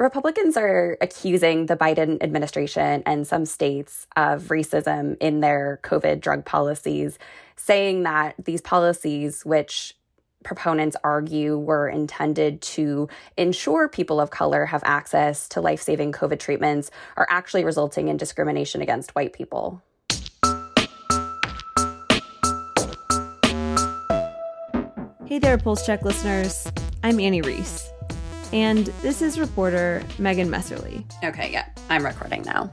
Republicans are accusing the Biden administration and some states of racism in their COVID drug policies, saying that these policies, which proponents argue were intended to ensure people of color have access to life saving COVID treatments, are actually resulting in discrimination against white people. Hey there, Pulse Check listeners. I'm Annie Reese. And this is reporter Megan Messerly. Okay, yeah, I'm recording now.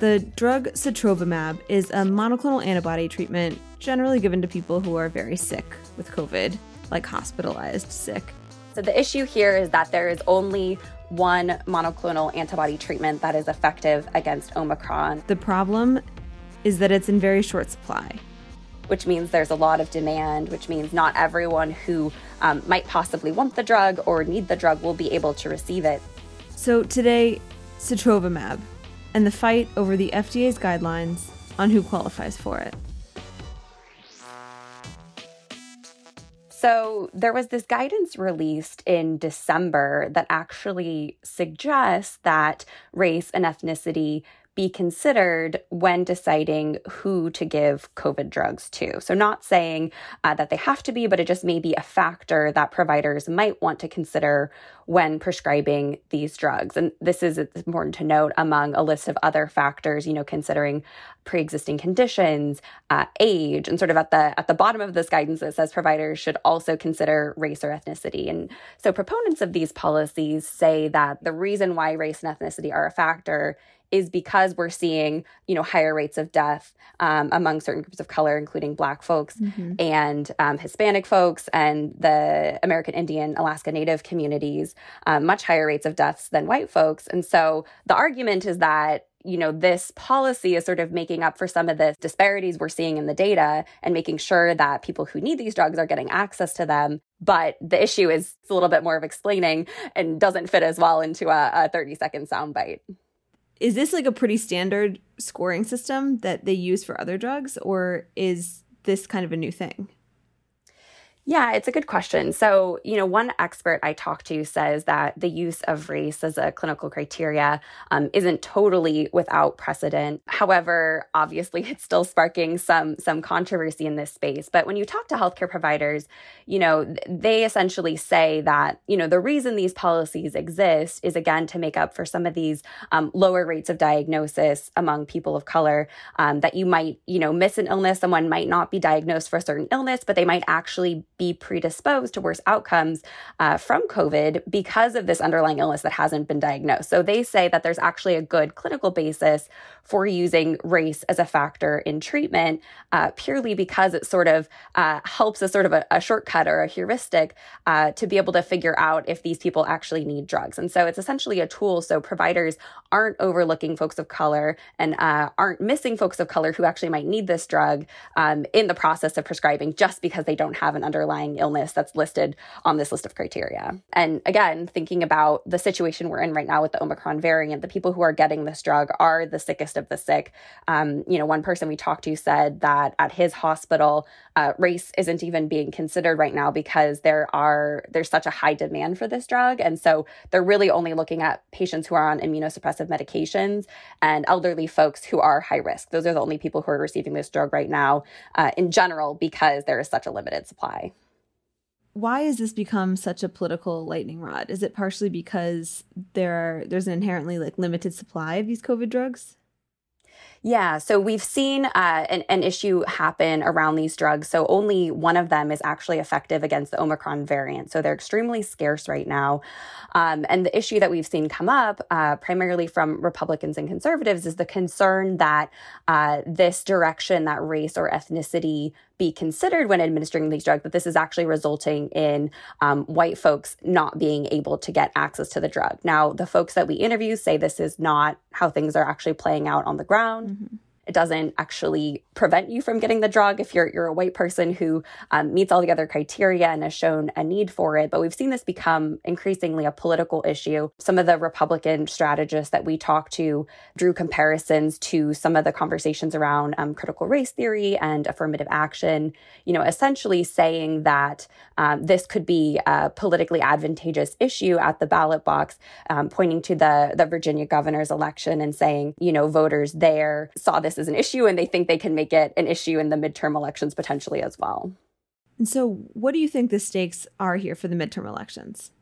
The drug sotrovimab is a monoclonal antibody treatment generally given to people who are very sick with COVID, like hospitalized sick. So the issue here is that there is only one monoclonal antibody treatment that is effective against Omicron. The problem is that it's in very short supply which means there's a lot of demand, which means not everyone who um, might possibly want the drug or need the drug will be able to receive it. So today, sotrovimab and the fight over the FDA's guidelines on who qualifies for it. So, there was this guidance released in December that actually suggests that race and ethnicity be considered when deciding who to give COVID drugs to. So, not saying uh, that they have to be, but it just may be a factor that providers might want to consider when prescribing these drugs. And this is important to note among a list of other factors, you know, considering pre-existing conditions, uh, age, and sort of at the at the bottom of this guidance it says providers should also consider race or ethnicity. And so proponents of these policies say that the reason why race and ethnicity are a factor is because we're seeing, you know, higher rates of death um, among certain groups of color, including Black folks mm-hmm. and um, Hispanic folks and the American Indian, Alaska Native communities, um, much higher rates of deaths than white folks. And so the argument is that you know, this policy is sort of making up for some of the disparities we're seeing in the data and making sure that people who need these drugs are getting access to them. But the issue is a little bit more of explaining and doesn't fit as well into a, a 30 second soundbite is this like a pretty standard scoring system that they use for other drugs or is this kind of a new thing yeah, it's a good question. So, you know, one expert I talked to says that the use of race as a clinical criteria um, isn't totally without precedent. However, obviously, it's still sparking some some controversy in this space. But when you talk to healthcare providers, you know, they essentially say that you know the reason these policies exist is again to make up for some of these um, lower rates of diagnosis among people of color. Um, that you might you know miss an illness, someone might not be diagnosed for a certain illness, but they might actually be predisposed to worse outcomes uh, from COVID because of this underlying illness that hasn't been diagnosed. So they say that there's actually a good clinical basis for using race as a factor in treatment uh, purely because it sort of uh, helps as sort of a, a, shortcut or a heuristic uh, to be able to figure out if these people actually need drugs. And so it's essentially a tool so providers aren't overlooking folks of color and uh, aren't missing folks of color who actually might need this drug um, in the process of prescribing just because they don't have an underlying illness that's listed on this list of criteria. And again, thinking about the situation we're in right now with the Omicron variant, the people who are getting this drug are the sickest of the sick. Um, you know, one person we talked to said that at his hospital, uh, race isn't even being considered right now because there are there's such a high demand for this drug, and so they're really only looking at patients who are on immunosuppressive medications and elderly folks who are high risk. Those are the only people who are receiving this drug right now, uh, in general, because there is such a limited supply why has this become such a political lightning rod? Is it partially because there are there's an inherently like limited supply of these COVID drugs? Yeah, so we've seen uh, an, an, issue happen around these drugs. So only one of them is actually effective against the Omicron variant. So they're extremely scarce right now. Um, and the issue that we've seen come up, uh, primarily from Republicans and conservatives, is the concern that uh, this direction, that race or ethnicity be considered when administering these drugs, that this is actually resulting in um, white folks not being able to get access to the drug. Now, the folks that we interview say this is not how things are actually playing out on the ground. Mm-hmm. It doesn't actually prevent you from getting the drug if you're you're a white person who um, meets all the other criteria and has shown a need for it. But we've seen this become increasingly a political issue. Some of the Republican strategists that we talked to drew comparisons to some of the conversations around um, critical race theory and affirmative action. You know, essentially saying that um, this could be a politically advantageous issue at the ballot box, um, pointing to the the Virginia governor's election and saying, you know, voters there saw this as an issue and they think they can make it an issue in the midterm elections potentially as well. And so, what do you think the stakes are here for the midterm elections?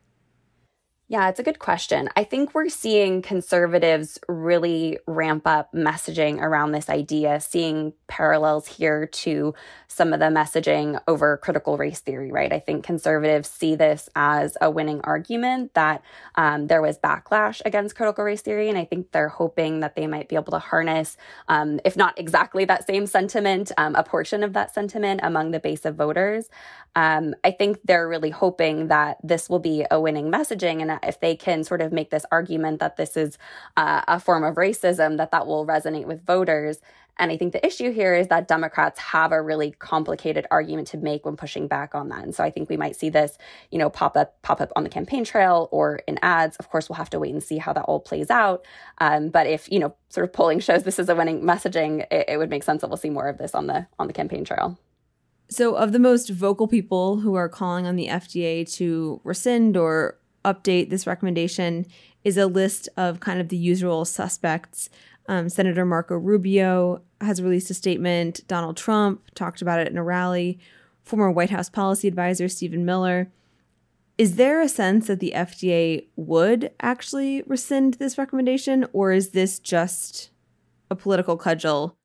Yeah, it's a good question. I think we're seeing conservatives really ramp up messaging around this idea, seeing parallels here to some of the messaging over critical race theory, right? I think conservatives see this as a winning argument that um, there was backlash against critical race theory. And I think they're hoping that they might be able to harness, um, if not exactly that same sentiment, um, a portion of that sentiment among the base of voters. Um, I think they're really hoping that this will be a winning messaging. And if they can sort of make this argument that this is uh, a form of racism, that that will resonate with voters. And I think the issue here is that Democrats have a really complicated argument to make when pushing back on that. And so I think we might see this, you know, pop up pop up on the campaign trail or in ads. Of course, we'll have to wait and see how that all plays out. Um, but if you know, sort of polling shows this is a winning messaging, it, it would make sense that we'll see more of this on the on the campaign trail. So, of the most vocal people who are calling on the FDA to rescind or update this recommendation is a list of kind of the usual suspects. Um, Senator Marco Rubio has released a statement. Donald Trump talked about it in a rally. Former White House policy advisor Stephen Miller. Is there a sense that the FDA would actually rescind this recommendation, or is this just a political cudgel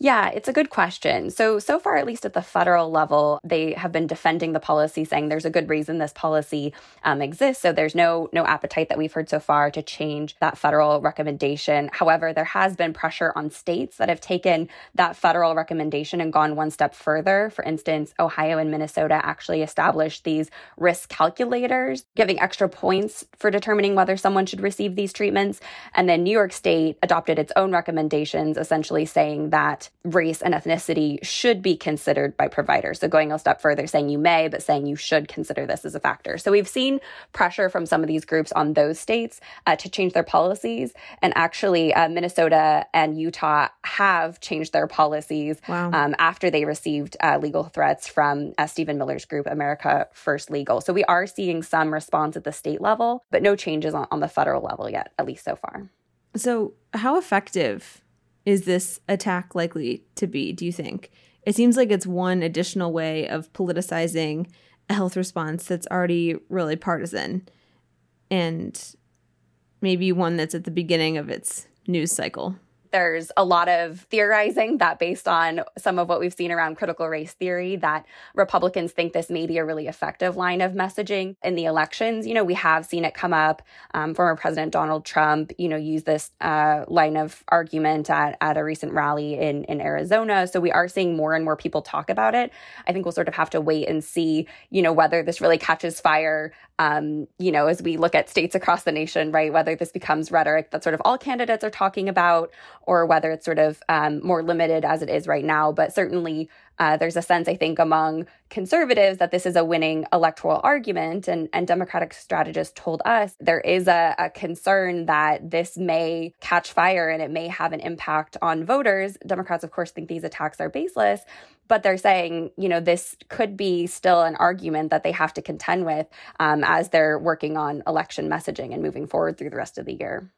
yeah, it's a good question. So, so far, at least at the federal level, they have been defending the policy, saying there's a good reason this policy um, exists. So there's no no appetite that we've heard so far to change that federal recommendation. However, there has been pressure on states that have taken that federal recommendation and gone one step further. For instance, Ohio and Minnesota actually established these risk calculators, giving extra points for determining whether someone should receive these treatments. And then New York State adopted its own recommendations, essentially saying that race and ethnicity should be considered by providers. So going a step further, saying you may, but saying you should consider this as a factor. So we've seen pressure from some of these groups on those states uh, to change their policies. And actually, uh, Minnesota and Utah have changed their policies wow. um, after they received uh, legal threats from uh, Stephen Miller's group, America First Legal. So we are seeing some response at the state level, but no changes on, on the federal level yet, at least so far. So, how effective is this attack likely to be, do you think? It seems like it's one additional way of politicizing a health response that's already really partisan and maybe one that's at the beginning of its news cycle. There's a lot of theorizing that, based on some of what we've seen around critical race theory, that Republicans think this may be a really effective line of messaging in the elections. You know, we have seen it come up. Um, former President Donald Trump, you know, use this uh, line of argument at, at a recent rally in, in Arizona. So we are seeing more and more people talk about it. I think we'll sort of have to wait and see, you know, whether this really catches fire, um, you know, as we look at states across the nation, right? Whether this becomes rhetoric that sort of all candidates are talking about or whether it's sort of um, more limited as it is right now. But certainly, uh, there's a sense, I think, among conservatives that this is a winning electoral argument. And, and Democratic strategists told us there is a, a concern that this may catch fire and it may have an impact on voters. Democrats, of course, think these attacks are baseless but they're saying, you know, this could be still an argument that they have to contend with um, as they're working on election messaging and moving forward through the rest of the year.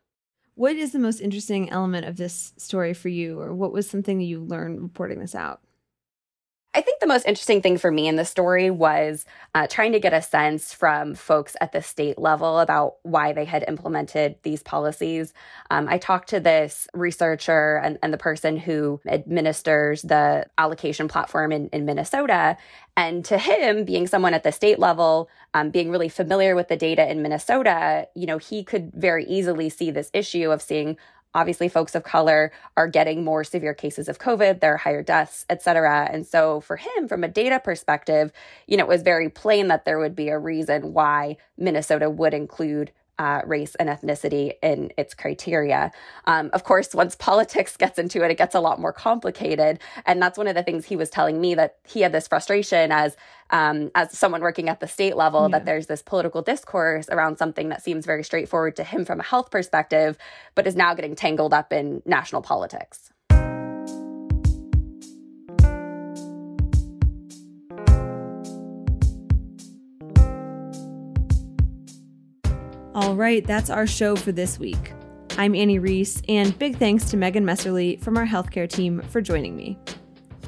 What is the most interesting element of this story for you, or what was something that you learned reporting this out? I think the most interesting thing for me in the story was uh, trying to get a sense from folks at the state level about why they had implemented these policies. Um, I talked to this researcher and, and, the person who administers the allocation platform in, in Minnesota. And to him, being someone at the state level, um, being really familiar with the data in Minnesota, you know, he could very easily see this issue of seeing obviously folks of color are getting more severe cases of covid there are higher deaths et cetera. And so for him from a data perspective you know it was very plain that there would be a reason why minnesota would include uh, race and ethnicity in its criteria. Um, of course, once politics gets into it, it gets a lot more complicated. And that's one of the things he was telling me that he had this frustration as um, as someone working at the state level yeah. that there's this political discourse around something that seems very straightforward to him from a health perspective, but is now getting tangled up in national politics. All right, that's our show for this week. I'm Annie Reese, and big thanks to Megan Messerly from our healthcare team for joining me.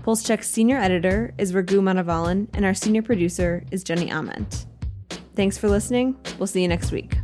PulseCheck's senior editor is Raghu Manavalan, and our senior producer is Jenny Ament. Thanks for listening. We'll see you next week.